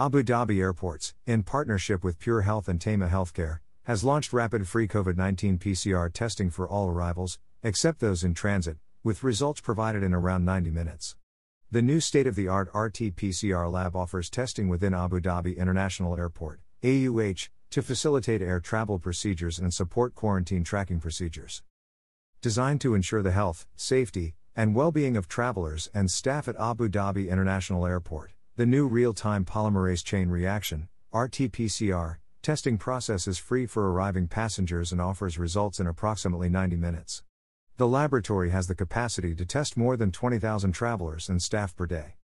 Abu Dhabi Airports, in partnership with Pure Health and Tamouh Healthcare, has launched rapid free COVID 19 PCR testing for all arrivals, except those in transit, with results provided in around 90 minutes. The new state of the art RT PCR lab offers testing within Abu Dhabi International Airport, AUH, to facilitate air travel procedures and support quarantine tracking procedures. Designed to ensure the health, safety, and well being of travelers and staff at Abu Dhabi International Airport. The new real time polymerase chain reaction, RT PCR, testing process is free for arriving passengers and offers results in approximately 90 minutes. The laboratory has the capacity to test more than 20,000 travelers and staff per day.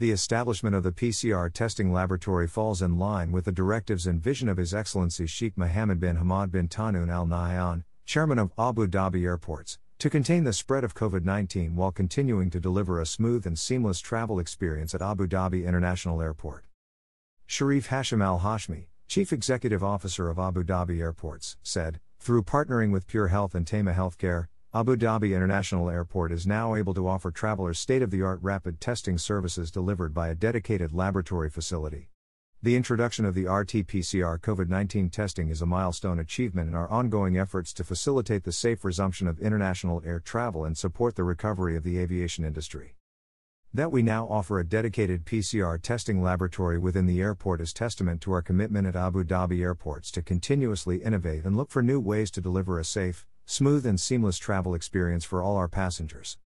The establishment of the PCR testing laboratory falls in line with the directives and vision of His Excellency Sheikh Mohammed bin Hamad bin Tahnoon Al Nahyan, Chairman of Abu Dhabi Airports, to contain the spread of COVID 19 while continuing to deliver a smooth and seamless travel experience at Abu Dhabi International Airport. Sharif Hashim Al Hashmi, Chief Executive Officer of Abu Dhabi Airports, said, through partnering with Pure Health and Tamouh Healthcare, Abu Dhabi International Airport is now able to offer travelers state of the art rapid testing services delivered by a dedicated laboratory facility. The introduction of the RT PCR COVID 19 testing is a milestone achievement in our ongoing efforts to facilitate the safe resumption of international air travel and support the recovery of the aviation industry. That we now offer a dedicated PCR testing laboratory within the airport is testament to our commitment at Abu Dhabi airports to continuously innovate and look for new ways to deliver a safe, smooth, and seamless travel experience for all our passengers.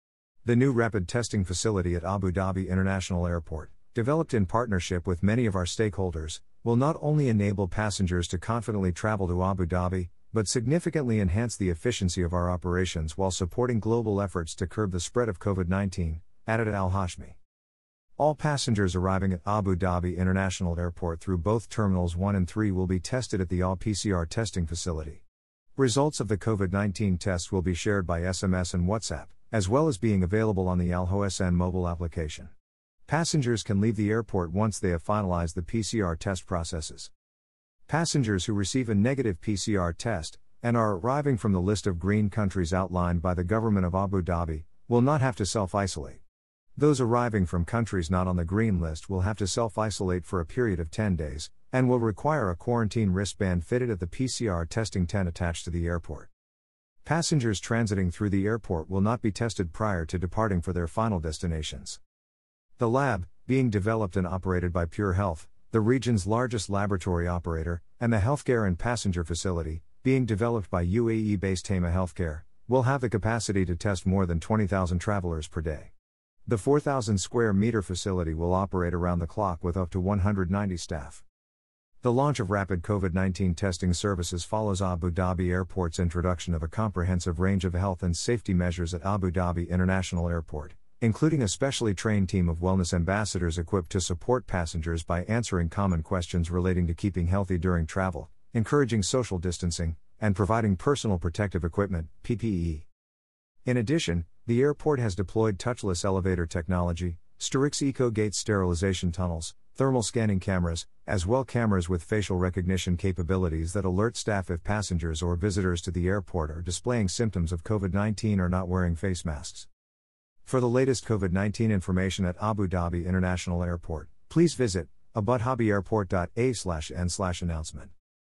The new rapid testing facility at Abu Dhabi International Airport developed in partnership with many of our stakeholders, will not only enable passengers to confidently travel to Abu Dhabi, but significantly enhance the efficiency of our operations while supporting global efforts to curb the spread of COVID 19, added Al Hashmi. All passengers arriving at Abu Dhabi International Airport through both Terminals 1 and 3 will be tested at the All PCR testing facility. Results of the COVID 19 tests will be shared by SMS and WhatsApp, as well as being available on the Al Hosn mobile application. Passengers can leave the airport once they have finalized the PCR test processes. Passengers who receive a negative PCR test, and are arriving from the list of green countries outlined by the government of Abu Dhabi, will not have to self isolate. Those arriving from countries not on the green list will have to self isolate for a period of 10 days, and will require a quarantine wristband fitted at the PCR testing tent attached to the airport. Passengers transiting through the airport will not be tested prior to departing for their final destinations. The lab, being developed and operated by Pure Health, the region's largest laboratory operator, and the healthcare and passenger facility, being developed by UAE based Tamouh Healthcare, will have the capacity to test more than 20,000 travelers per day. The 4,000 square meter facility will operate around the clock with up to 190 staff. The launch of rapid COVID 19 testing services follows Abu Dhabi Airport's introduction of a comprehensive range of health and safety measures at Abu Dhabi International Airport including a specially trained team of wellness ambassadors equipped to support passengers by answering common questions relating to keeping healthy during travel, encouraging social distancing, and providing personal protective equipment, PPE. In addition, the airport has deployed touchless elevator technology, Sterix Eco Gate sterilization tunnels, thermal scanning cameras, as well cameras with facial recognition capabilities that alert staff if passengers or visitors to the airport are displaying symptoms of COVID 19 or not wearing face masks. For the latest COVID 19 information at Abu Dhabi International Airport, please visit abudhabieairport.a/n/announcement.